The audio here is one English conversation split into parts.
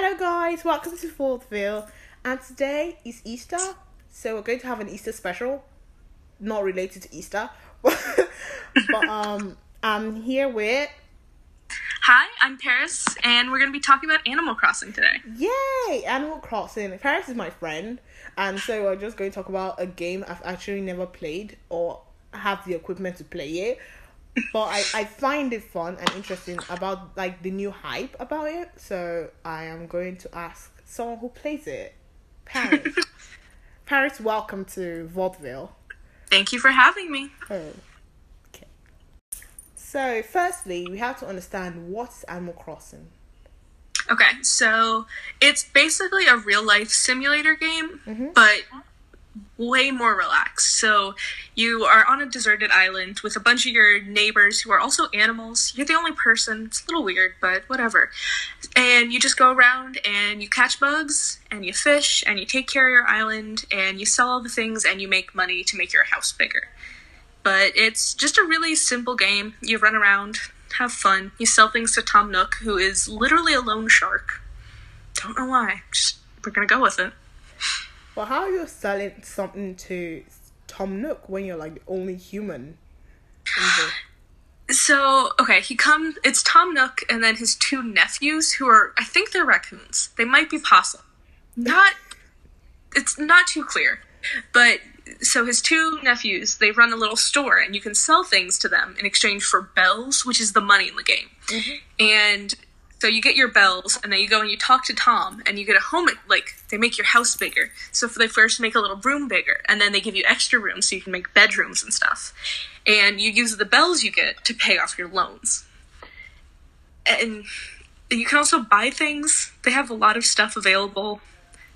Hello, guys. Welcome to Fortville. And today is Easter, so we're going to have an Easter special, not related to Easter. but um, I'm here with. Hi, I'm Paris, and we're going to be talking about Animal Crossing today. Yay! Animal Crossing. Paris is my friend, and so we're just going to talk about a game I've actually never played or have the equipment to play it. But I, I find it fun and interesting about like the new hype about it. So I am going to ask someone who plays it. Paris. Paris, welcome to Vaudeville. Thank you for having me. Oh. Okay. So firstly, we have to understand what's Animal Crossing. Okay, so it's basically a real life simulator game, mm-hmm. but way more relaxed. So you are on a deserted island with a bunch of your neighbors who are also animals. You're the only person. It's a little weird, but whatever. And you just go around and you catch bugs and you fish and you take care of your island and you sell all the things and you make money to make your house bigger. But it's just a really simple game. You run around, have fun. You sell things to Tom Nook, who is literally a loan shark. Don't know why. Just we're gonna go with it. But how are you selling something to Tom Nook when you're like the only human? the- So okay, he comes. It's Tom Nook and then his two nephews, who are I think they're raccoons. They might be possum. Not. It's not too clear, but so his two nephews they run a little store and you can sell things to them in exchange for bells, which is the money in the game. Mm-hmm. And so you get your bells and then you go and you talk to Tom and you get a home like they make your house bigger. So they first make a little room bigger and then they give you extra rooms so you can make bedrooms and stuff. And you use the bells you get to pay off your loans. And you can also buy things. They have a lot of stuff available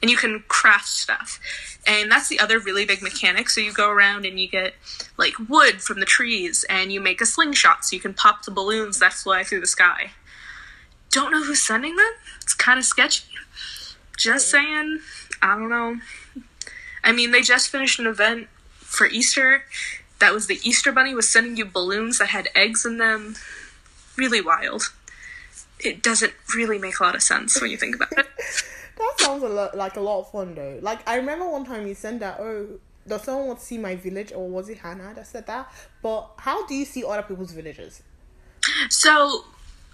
and you can craft stuff. And that's the other really big mechanic. So you go around and you get like wood from the trees and you make a slingshot so you can pop the balloons that fly through the sky. Don't know who's sending them. It's kind of sketchy. Just saying. I don't know. I mean, they just finished an event for Easter. That was the Easter Bunny was sending you balloons that had eggs in them. Really wild. It doesn't really make a lot of sense when you think about it. That sounds a lot like a lot of fun though. Like I remember one time you sent that. Oh, does someone want to see my village, or was it Hannah that said that? But how do you see other people's villages? So,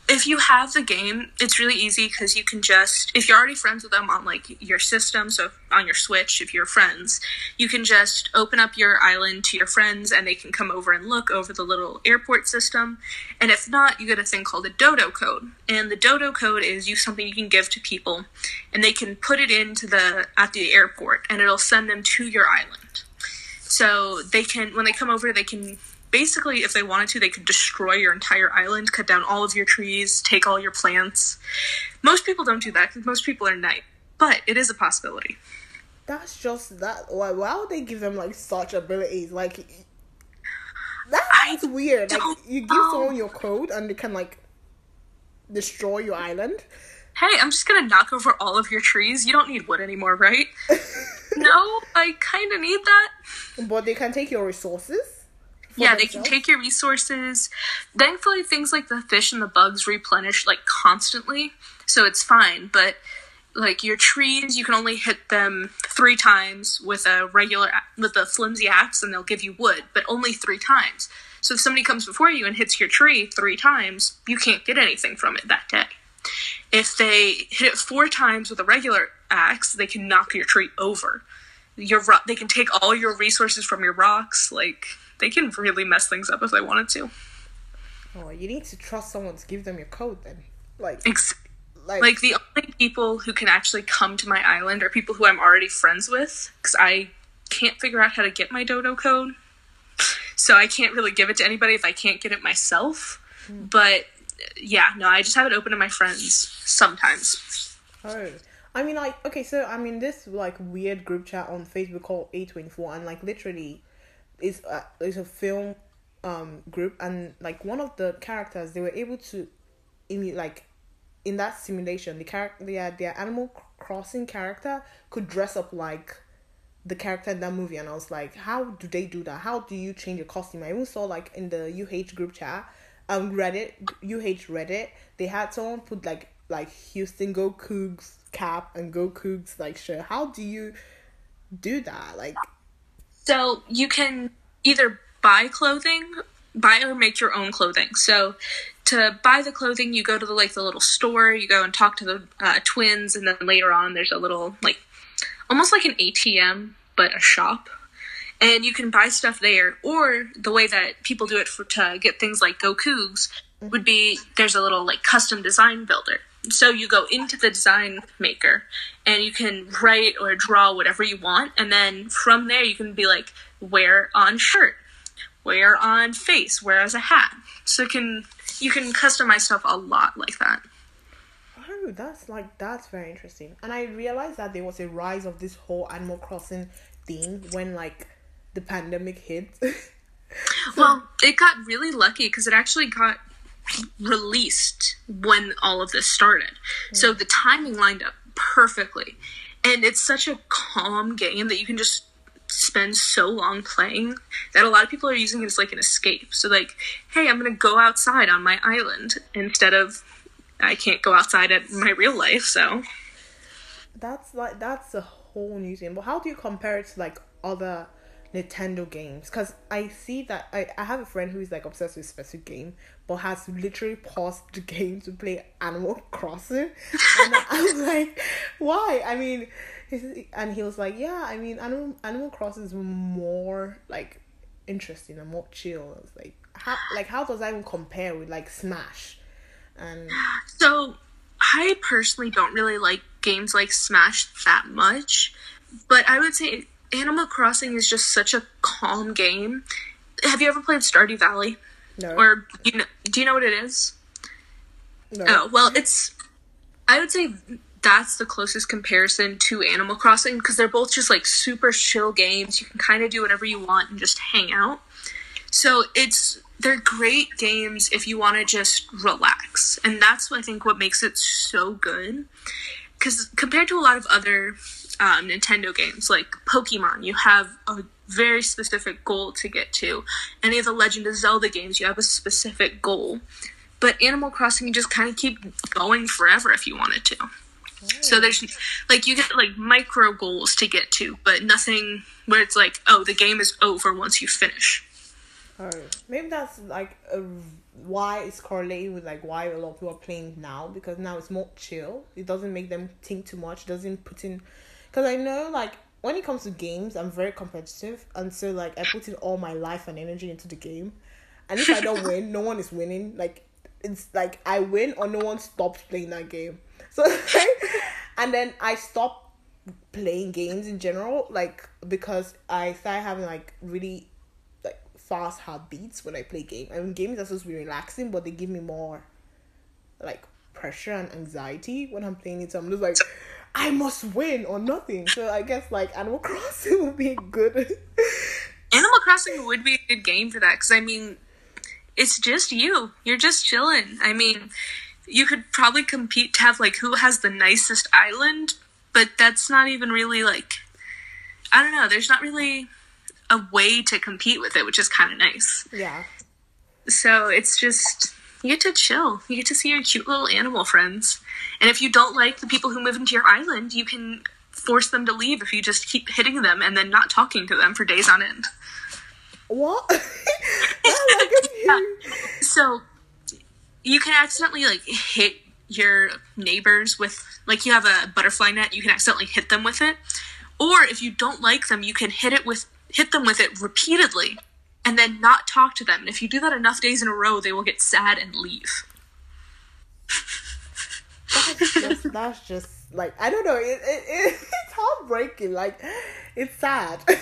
if you have the game, it's really easy because you can just, if you're already friends with them on like your system, so on your Switch, if you're friends, you can just open up your island to your friends and they can come over and look over the little airport system. And if not, you get a thing called a dodo code. And the dodo code is you something you can give to people and they can put it into the at the airport and it'll send them to your island. So they can when they come over they can basically if they wanted to they could destroy your entire island, cut down all of your trees, take all your plants. Most people don't do that because most people are nice, but it is a possibility. That's just that. Why? Why would they give them like such abilities? Like that's weird. Like you give know. someone your code and they can like destroy your island. Hey, I'm just gonna knock over all of your trees. You don't need wood anymore, right? no, I kind of need that. But they can take your resources. Yeah, they can take your resources. Thankfully, things like the fish and the bugs replenish like constantly, so it's fine. But like your trees, you can only hit them three times with a regular with a flimsy axe, and they'll give you wood, but only three times. So if somebody comes before you and hits your tree three times, you can't get anything from it that day. If they hit it four times with a regular axe, they can knock your tree over. Your ro- they can take all your resources from your rocks. Like they can really mess things up if they wanted to. Oh, you need to trust someone to give them your code then. Like, Ex- like, like the only people who can actually come to my island are people who I'm already friends with because I can't figure out how to get my dodo code. So I can't really give it to anybody if I can't get it myself. Hmm. But yeah, no, I just have it open to my friends sometimes. Oh, I mean, like, okay, so I'm in this like weird group chat on Facebook called A twenty four, and like literally, it's a, it's a film um group, and like one of the characters they were able to, in like, in that simulation, the character their their Animal Crossing character could dress up like the character in that movie, and I was like, how do they do that? How do you change your costume? I even saw like in the UH group chat, um Reddit UH Reddit, they had someone put like like Houston Go Coogs cap and Go Coogs like shirt. How do you do that? Like, So you can either buy clothing, buy or make your own clothing. So to buy the clothing, you go to the like the little store. You go and talk to the uh, twins, and then later on, there's a little like almost like an ATM but a shop. And you can buy stuff there, or the way that people do it for to get things like Go Coogs would be there's a little like custom design builder. So you go into the design maker and you can write or draw whatever you want, and then from there you can be like wear on shirt, wear on face, wear as a hat. So you can you can customize stuff a lot like that. oh, that's like that's very interesting. And I realized that there was a rise of this whole Animal Crossing thing when like the pandemic hit. Well, it got really lucky because it actually got released when all of this started. So the timing lined up perfectly. And it's such a calm game that you can just spend so long playing that a lot of people are using it as like an escape. So like, hey, I'm going to go outside on my island instead of I can't go outside at my real life, so that's like that's a whole new thing. But how do you compare it to like other Nintendo games? Because I see that I, I have a friend who is like obsessed with specific game, but has literally paused the game to play Animal Crossing, and I was like, why? I mean, and he was like, yeah, I mean, Animal Animal Crossing is more like interesting and more chill. It's like how like how does that even compare with like Smash? And So, I personally don't really like games like Smash that much, but I would say Animal Crossing is just such a calm game. Have you ever played Stardew Valley? No, Or you know, do you know what it is? no. Oh, well, it's I would say that's the closest comparison to Animal Crossing because they're both just like super chill games. You can kind of do whatever you want and just hang out. So it's they're great games if you want to just relax, and that's I think what makes it so good. Because compared to a lot of other um, Nintendo games like Pokemon, you have a very specific goal to get to. Any of the Legend of Zelda games, you have a specific goal. But Animal Crossing, you just kind of keep going forever if you wanted to. So there's like you get like micro goals to get to, but nothing where it's like, oh, the game is over once you finish. Oh, maybe that's like a, why it's correlated with like why a lot of people are playing now because now it's more chill. It doesn't make them think too much. It Doesn't put in because I know like when it comes to games, I'm very competitive, and so like I put in all my life and energy into the game, and if I don't win, no one is winning. Like it's like I win or no one stops playing that game. So and then I stop playing games in general, like because I started having like really like fast heartbeats when I play game. I mean, games are supposed to be relaxing, but they give me more like pressure and anxiety when I'm playing it. So I'm just like, I must win or nothing. So I guess like Animal Crossing would be good. Animal Crossing would be a good game for that because I mean, it's just you. You're just chilling. I mean, you could probably compete to have like who has the nicest island, but that's not even really like I don't know. There's not really a way to compete with it, which is kind of nice. yeah. So it's just you get to chill. You get to see your cute little animal friends. And if you don't like the people who move into your island, you can force them to leave if you just keep hitting them and then not talking to them for days on end. What? Like So you can accidentally like hit your neighbors with like you have a butterfly net, you can accidentally hit them with it. Or if you don't like them, you can hit it with hit them with it repeatedly and then not talk to them. And if you do that enough days in a row, they will get sad and leave. that's just that's just like I don't know. It, it, it it's heartbreaking. Like it's sad.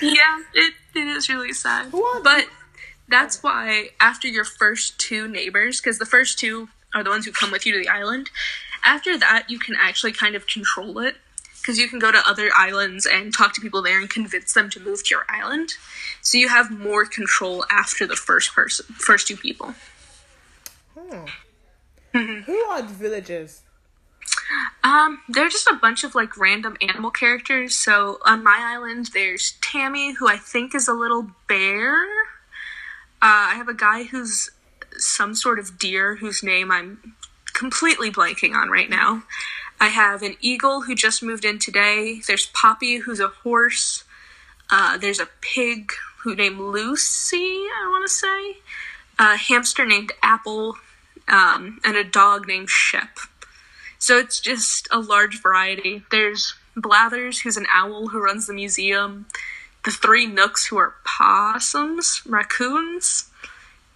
Yeah, it, it is really sad. What? But that's why after your first two neighbors, because the first two are the ones who come with you to the island, after that you can actually kind of control it. Because you can go to other islands and talk to people there and convince them to move to your island. So you have more control after the first person, first two people. Hmm. Mm-hmm. Who are the villagers? Um, they're just a bunch of like random animal characters. So on my island, there's Tammy, who I think is a little bear. Uh, I have a guy who's some sort of deer whose name I'm completely blanking on right now. I have an eagle who just moved in today. There's Poppy, who's a horse. Uh, there's a pig who named Lucy, I want to say. A hamster named Apple, um, and a dog named Shep. So it's just a large variety. There's Blathers, who's an owl who runs the museum. The three Nooks, who are possums, raccoons,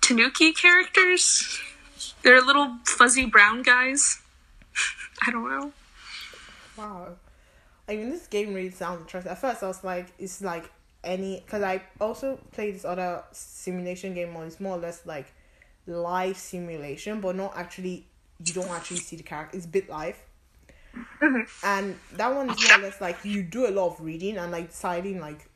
Tanuki characters. They're little fuzzy brown guys. I don't know. Wow. I mean, this game really sounds interesting. At first, I was like, it's like any. Because I also played this other simulation game where it's more or less like live simulation, but not actually, you don't actually see the character. It's BitLife. Mm-hmm. And that one is more or less like you do a lot of reading and like deciding like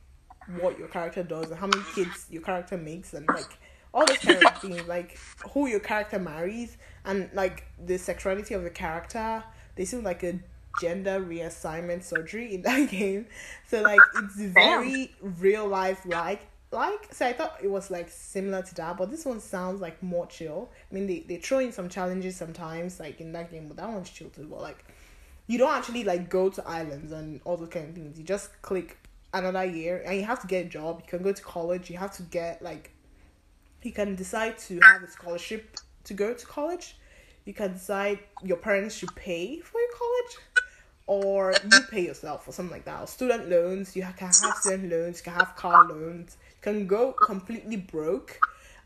what your character does and how many kids your character makes and like all those kind of things like who your character marries and like the sexuality of the character they seem like a gender reassignment surgery in that game. So like it's very real life like like so i thought it was like similar to that but this one sounds like more chill. I mean they, they throw in some challenges sometimes like in that game but that one's chill too but like you don't actually like go to islands and all those kind of things. You just click another year and you have to get a job. You can go to college. You have to get like you can decide to have a scholarship to go to college. You can decide your parents should pay for your college, or you pay yourself or something like that. Or student loans, you can have student loans, you can have car loans. You can go completely broke,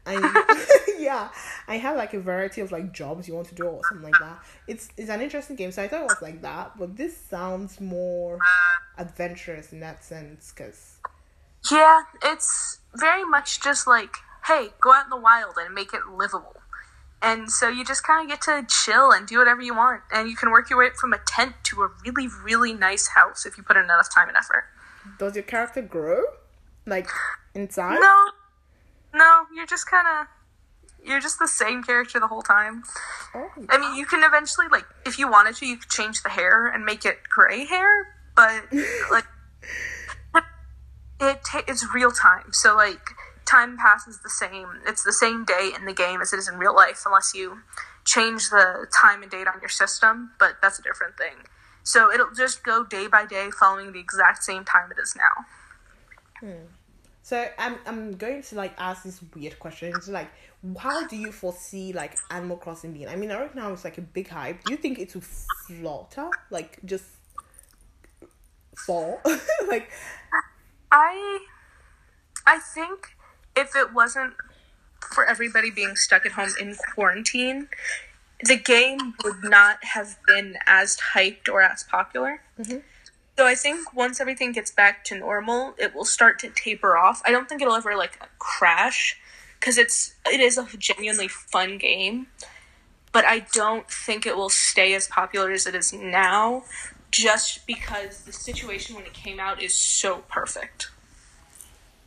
and yeah, I have like a variety of like jobs you want to do or something like that. It's it's an interesting game, so I thought it was like that, but this sounds more adventurous in that sense, because Yeah, it's very much just like, hey, go out in the wild and make it livable. And so you just kind of get to chill and do whatever you want. And you can work your way up from a tent to a really, really nice house if you put in enough time and effort. does your character grow like inside? No, no, you're just kind of. You're just the same character the whole time. Oh, I mean, you can eventually, like, if you wanted to, you could change the hair and make it gray hair, but, like, it ta- it's real time. So, like, time passes the same. It's the same day in the game as it is in real life, unless you change the time and date on your system, but that's a different thing. So, it'll just go day by day following the exact same time it is now. Hmm. So I'm I'm going to like ask this weird question. It's like, how do you foresee like Animal Crossing being? I mean, right now it's like a big hype. Do you think it will flutter, like just fall, like? I I think if it wasn't for everybody being stuck at home in quarantine, the game would not have been as hyped or as popular. Mm-hmm. So I think once everything gets back to normal, it will start to taper off. I don't think it'll ever like crash because it's it is a genuinely fun game, but I don't think it will stay as popular as it is now just because the situation when it came out is so perfect.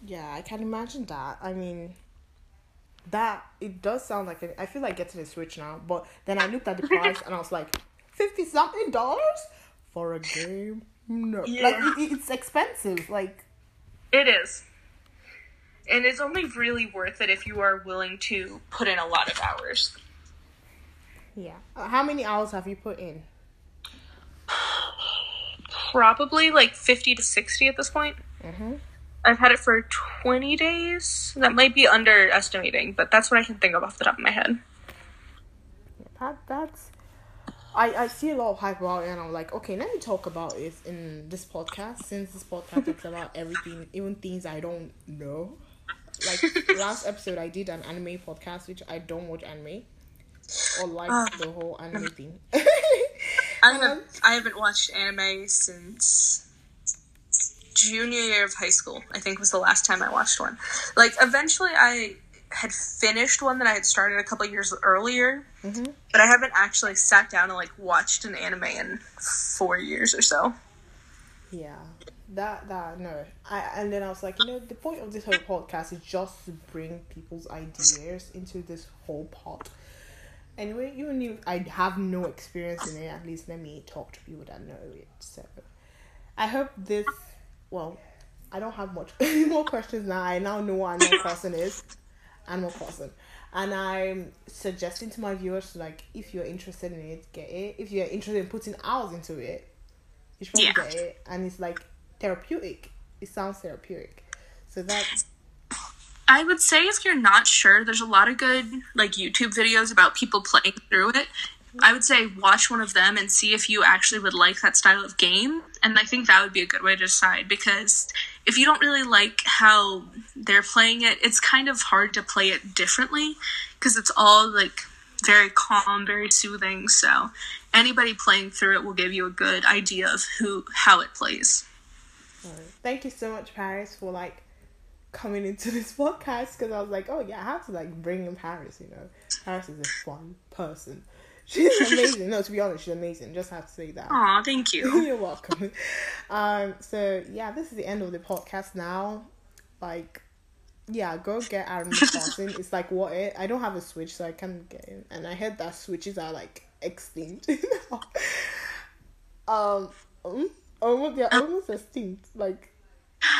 Yeah, I can imagine that. I mean, that it does sound like it. I feel like getting a Switch now, but then I looked at the price and I was like, fifty something dollars for a game. No, like it, it's expensive. Like It is. And it's only really worth it if you are willing to put in a lot of hours. yeah, Uh, how many hours have you put in? Probably like 50 to 60 at this point. Mm-hmm. I've had it for 20 days. That might be underestimating, but that's what I can think of off the top of my head. That that's. I, I see a lot of hype about it and I'm like, okay, let me talk about it in this podcast since this podcast talks about everything, even things I don't know. Like last episode I did an anime podcast which I don't watch anime. Or like ah. the whole anime thing. I haven't, I haven't watched anime since junior year of high school. I think was the last time I watched one. Like eventually, I had finished one that I had started a couple years earlier, mm-hmm. but I haven't actually sat down and like watched an anime in four years or so. Yeah, that that no. I and then I was like, you know, the point of this whole podcast is just to bring people's ideas into this whole pot. Anyway, even if I have no experience in it, at least let me talk to people that know it. So, I hope this. Well, I don't have much more questions now. I now know what Animal Crossing is. Animal Crossing. and I'm suggesting to my viewers like if you're interested in it, get it. If you're interested in putting hours into it, you should probably Yeah. get it. And it's like therapeutic. It sounds therapeutic. So that's I would say if you're not sure, there's a lot of good like YouTube videos about people playing through it. I would say watch one of them and see if you actually would like that style of game. And I think that would be a good way to decide because if you don't really like how they're playing it, it's kind of hard to play it differently because it's all like very calm, very soothing. So anybody playing through it will give you a good idea of who how it plays. thank you so much, Paris, for like coming into this podcast because I was like, oh yeah, I have to like bring in Paris. You know, Paris is a fun person. She's amazing. no, to be honest, she's amazing. Just have to say that. Aw, thank you. You're welcome. Um, so yeah, this is the end of the podcast now. Like, yeah, go get Animal Crossing. It's like what it. I don't have a Switch, so I can't get it. And I heard that Switches are like extinct. um, um, almost they're almost extinct. Like,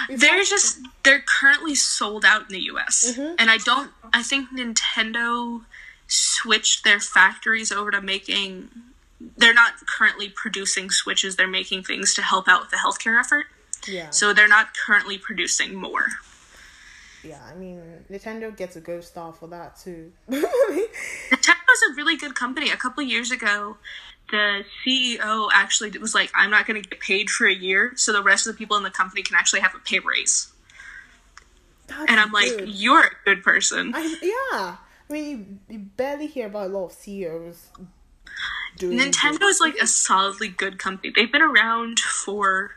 it's They're just they're currently sold out in the US. Mhm. And I don't I think Nintendo switched their factories over to making they're not currently producing switches, they're making things to help out with the healthcare effort. yeah. So they're not currently producing more. yeah, I mean, Nintendo gets a Go Star for that too. Nintendo's a really good company. A couple years ago, the CEO actually was like, I'm not going to get paid for a year, so the rest of the people in the company can actually have a pay raise. That's And I'm like, you're a good person. I, yeah. I mean, you, you barely hear about a lot of CEOs doing is like a solidly good company. They've been around for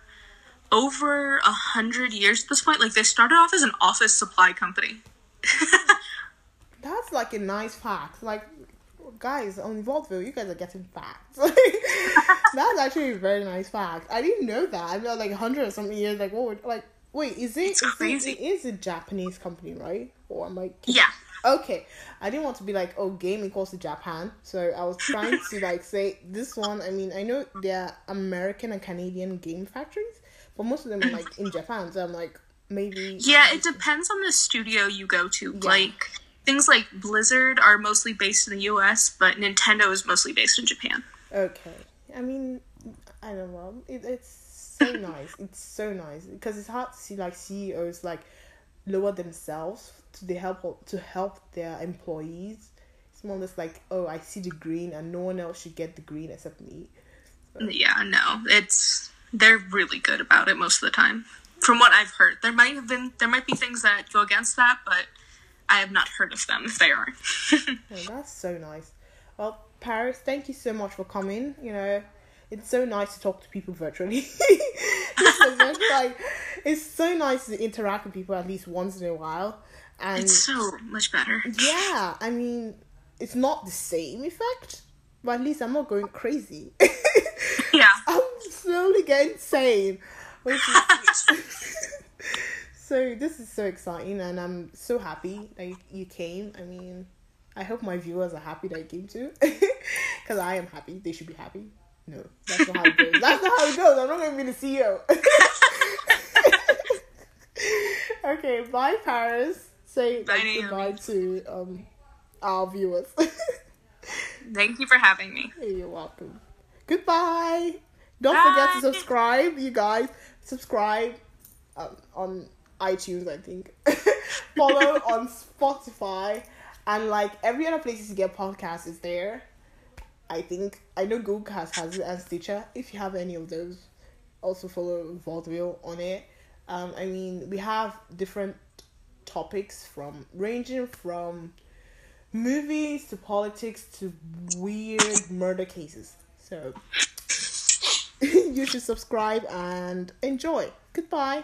over a hundred years at this point. Like they started off as an office supply company. That's like a nice fact. Like, guys on Vaultville, you guys are getting facts. That's actually a very nice fact. I didn't know that. I mean, like hundred or something years. Like, what? Would, like, wait, is it? It's is it- it is a Japanese company, right? Or am I? Yeah. Okay, I didn't want to be like, oh, game equals to Japan. So I was trying to like say this one. I mean, I know they're American and Canadian game factories, but most of them are like in Japan. So I'm like, maybe. Yeah, it depends on the studio you go to. Like things like Blizzard are mostly based in the US, but Nintendo is mostly based in Japan. Okay. I mean, I don't know. It, it's so nice. It's so nice because it's hard to see like CEOs like lower themselves to the help to help their employees. It's more or less like, oh, I see the green, and no one else should get the green except me. Yeah, no, it's they're really good about it most of the time. From what I've heard, there might have been there might be things that go against that, but I have not heard of them if they are. Oh, that's so nice. Well, Paris, thank you so much for coming. You know, it's so nice to talk to people virtually. it's, so much, like, it's so nice to interact with people at least once in a while. And it's so much better. yeah, I mean, it's not the same effect, but at least I'm not going crazy. Yeah. I'm slowly getting sane. Which is, so this is so exciting, and I'm so happy that you, you came. I mean, I hope my viewers are happy that you came too, because I am happy. They should be happy. No, that's not how it goes. That's not how it goes. I'm not going to be the CEO. okay, bye, Paris. Say Bye, like, goodbye to um our viewers. Thank you for having me. You're welcome. Goodbye. Don't forget to subscribe, you guys. Subscribe um, on iTunes, I think. Follow on Spotify. And like every other place you get podcasts is there. I think I know Google has has it and Stitcher. If you have any of those, also follow Vaudeville on it. Um, I mean, we have different topics from ranging from movies to politics to weird murder cases. So you should subscribe and enjoy. Goodbye.